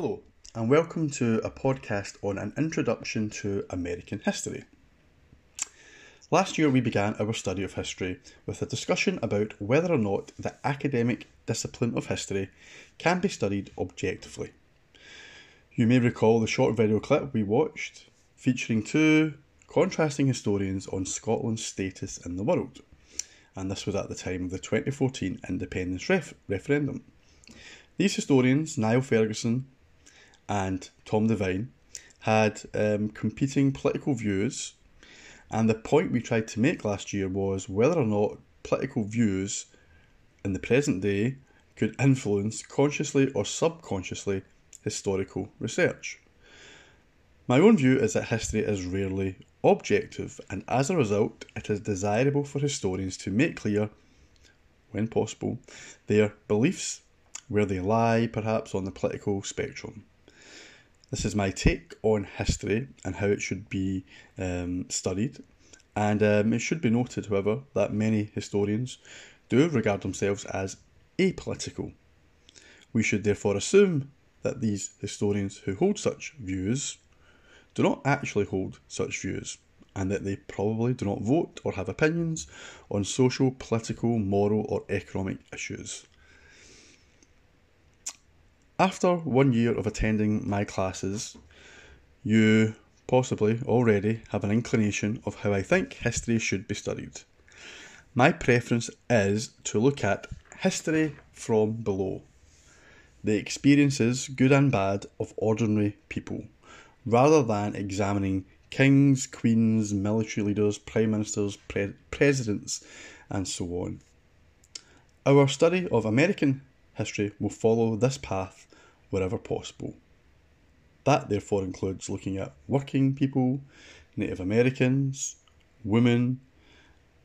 Hello, and welcome to a podcast on an introduction to American history. Last year, we began our study of history with a discussion about whether or not the academic discipline of history can be studied objectively. You may recall the short video clip we watched featuring two contrasting historians on Scotland's status in the world, and this was at the time of the 2014 independence ref- referendum. These historians, Niall Ferguson and Tom Devine had um, competing political views, and the point we tried to make last year was whether or not political views in the present day could influence consciously or subconsciously historical research. My own view is that history is rarely objective, and as a result, it is desirable for historians to make clear, when possible, their beliefs, where they lie perhaps on the political spectrum. This is my take on history and how it should be um, studied. And um, it should be noted, however, that many historians do regard themselves as apolitical. We should therefore assume that these historians who hold such views do not actually hold such views, and that they probably do not vote or have opinions on social, political, moral, or economic issues. After one year of attending my classes, you possibly already have an inclination of how I think history should be studied. My preference is to look at history from below, the experiences, good and bad, of ordinary people, rather than examining kings, queens, military leaders, prime ministers, pre- presidents, and so on. Our study of American history will follow this path wherever possible. That therefore includes looking at working people, Native Americans, women,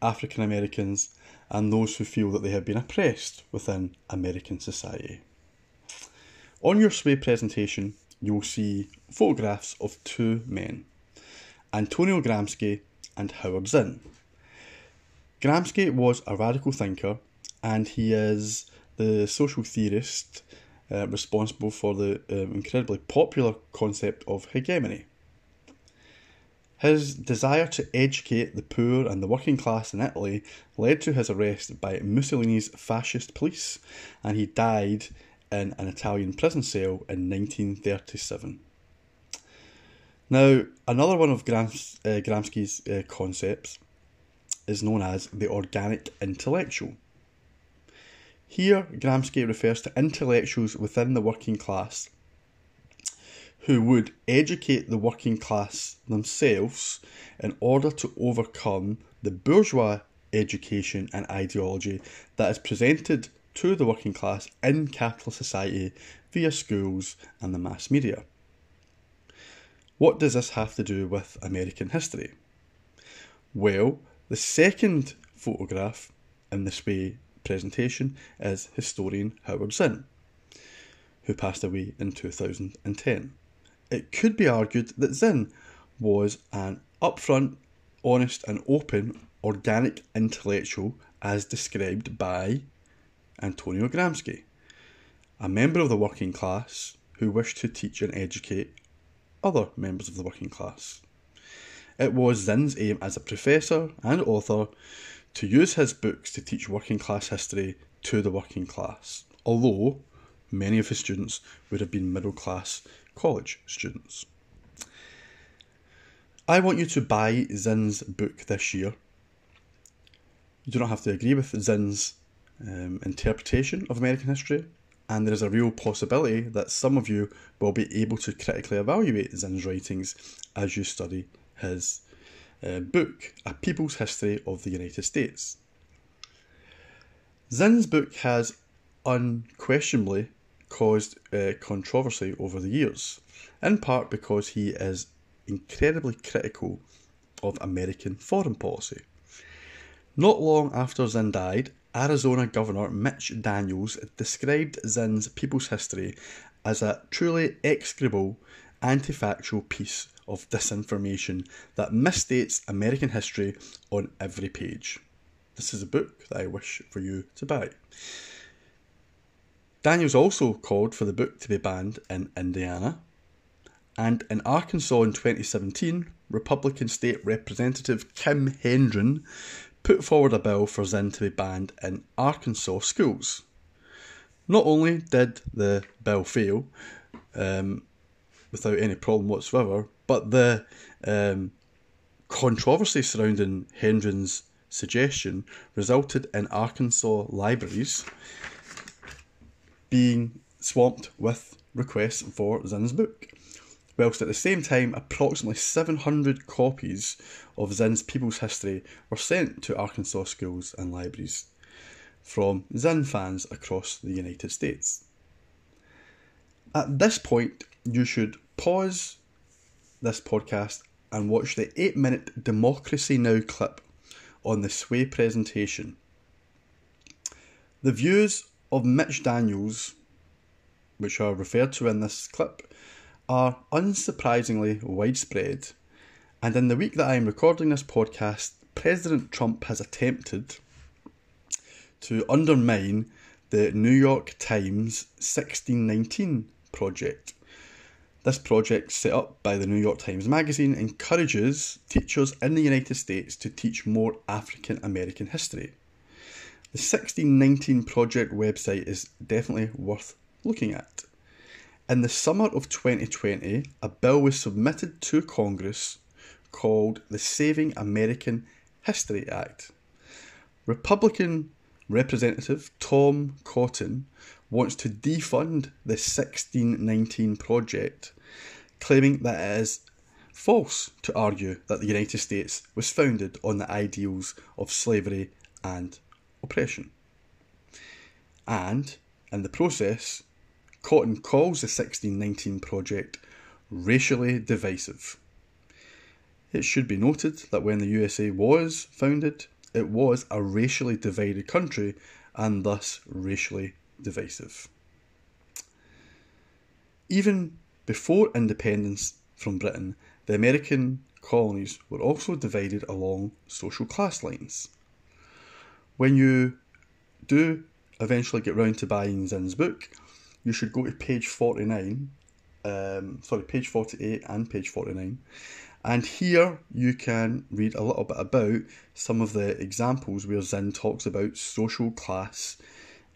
African Americans, and those who feel that they have been oppressed within American society. On your Sway presentation, you'll see photographs of two men Antonio Gramsci and Howard Zinn. Gramsci was a radical thinker and he is the social theorist uh, responsible for the um, incredibly popular concept of hegemony. His desire to educate the poor and the working class in Italy led to his arrest by Mussolini's fascist police, and he died in an Italian prison cell in 1937. Now, another one of Grams, uh, Gramsci's uh, concepts is known as the organic intellectual. Here, Gramsci refers to intellectuals within the working class who would educate the working class themselves in order to overcome the bourgeois education and ideology that is presented to the working class in capitalist society via schools and the mass media. What does this have to do with American history? Well, the second photograph in this Sway presentation is historian Howard Zinn, who passed away in 2010. It could be argued that Zinn was an upfront, honest, and open organic intellectual as described by Antonio Gramsci, a member of the working class who wished to teach and educate other members of the working class. It was Zinn's aim as a professor and author to use his books to teach working class history to the working class, although many of his students would have been middle class college students. I want you to buy Zinn's book this year. You do not have to agree with Zinn's um, interpretation of American history, and there is a real possibility that some of you will be able to critically evaluate Zinn's writings as you study his uh, book, A People's History of the United States. Zinn's book has unquestionably caused uh, controversy over the years, in part because he is incredibly critical of American foreign policy. Not long after Zinn died, Arizona Governor Mitch Daniels described Zinn's People's History as a truly execrable, anti-factual piece of disinformation that misstates American history on every page. This is a book that I wish for you to buy. Daniels also called for the book to be banned in Indiana. And in Arkansas in 2017, Republican State Representative Kim Hendren put forward a bill for Zinn to be banned in Arkansas schools. Not only did the bill fail um, without any problem whatsoever, but the um, controversy surrounding Hendren's suggestion resulted in Arkansas libraries being swamped with requests for Zinn's book, whilst at the same time approximately 700 copies of Zinn's People's History were sent to Arkansas schools and libraries from Zinn fans across the United States. At this point, you should pause this podcast and watch the 8 minute Democracy Now! clip on the Sway presentation. The views of Mitch Daniels, which are referred to in this clip, are unsurprisingly widespread, and in the week that I am recording this podcast, President Trump has attempted to undermine the New York Times 1619 project. This project, set up by the New York Times Magazine, encourages teachers in the United States to teach more African American history. The 1619 project website is definitely worth looking at. In the summer of 2020, a bill was submitted to Congress called the Saving American History Act. Republican Representative Tom Cotton wants to defund the 1619 project, claiming that it is false to argue that the United States was founded on the ideals of slavery and oppression. And, in the process, Cotton calls the 1619 project racially divisive. It should be noted that when the USA was founded, it was a racially divided country and thus racially divisive. Even before independence from Britain, the American colonies were also divided along social class lines. When you do eventually get round to buying Zinn's book, you should go to page 49, um, sorry, page 48 and page 49, and here you can read a little bit about some of the examples where Zinn talks about social class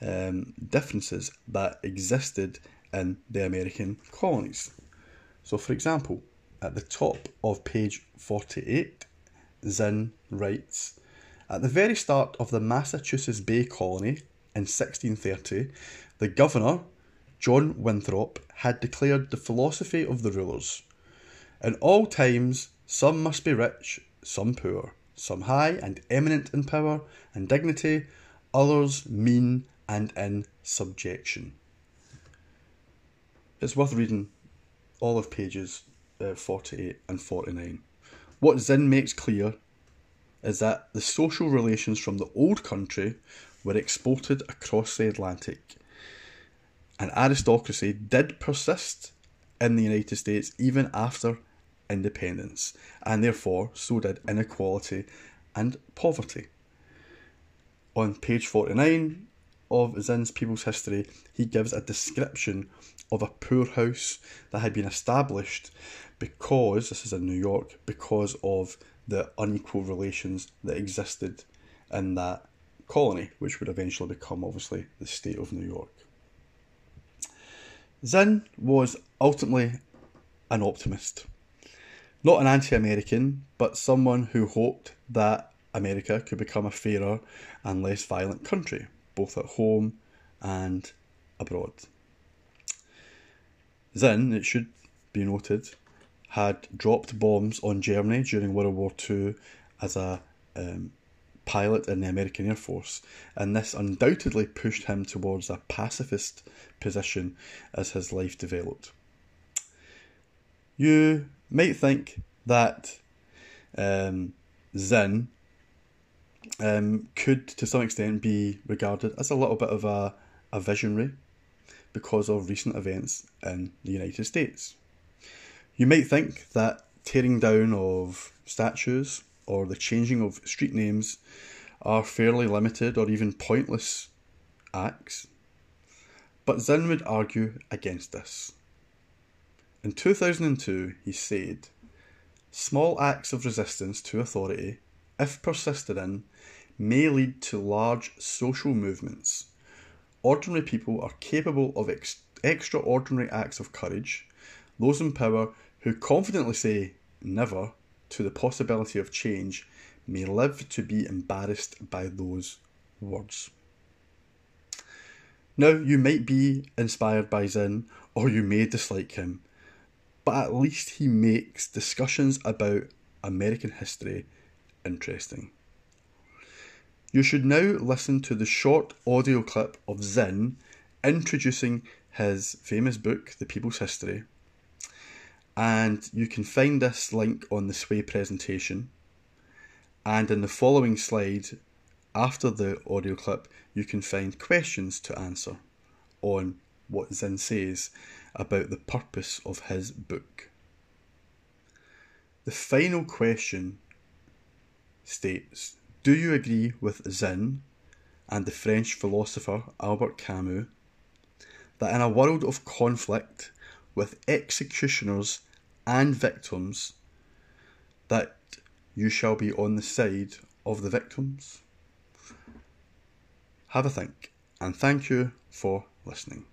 um, differences that existed in the American colonies. So, for example, at the top of page 48, Zinn writes At the very start of the Massachusetts Bay Colony in 1630, the governor, John Winthrop, had declared the philosophy of the rulers in all times, some must be rich, some poor, some high and eminent in power and dignity, others mean and in subjection. It's worth reading all of pages uh, 48 and 49. What Zinn makes clear is that the social relations from the old country were exported across the Atlantic. And aristocracy did persist in the United States even after independence, and therefore so did inequality and poverty. On page 49 of Zinn's People's History, he gives a description of a poorhouse that had been established because, this is in New York, because of the unequal relations that existed in that colony, which would eventually become obviously the state of New York. Zinn was ultimately an optimist. Not an anti American, but someone who hoped that America could become a fairer and less violent country, both at home and abroad. Zinn, it should be noted, had dropped bombs on Germany during World War II as a um, pilot in the American Air Force, and this undoubtedly pushed him towards a pacifist position as his life developed. You might think that um, Zinn um, could, to some extent, be regarded as a little bit of a, a visionary because of recent events in the United States. You might think that tearing down of statues or the changing of street names are fairly limited or even pointless acts. But Zinn would argue against this. In 2002, he said, Small acts of resistance to authority, if persisted in, may lead to large social movements. Ordinary people are capable of ex- extraordinary acts of courage. Those in power who confidently say never to the possibility of change may live to be embarrassed by those words. Now, you might be inspired by Zinn or you may dislike him, but at least he makes discussions about American history interesting. You should now listen to the short audio clip of Zinn introducing his famous book, The People's History. And you can find this link on the Sway presentation. And in the following slide, after the audio clip, you can find questions to answer on what Zinn says about the purpose of his book. The final question states Do you agree with Zinn and the French philosopher Albert Camus that in a world of conflict with executioners and victims, that you shall be on the side of the victims? Have a think, and thank you for listening.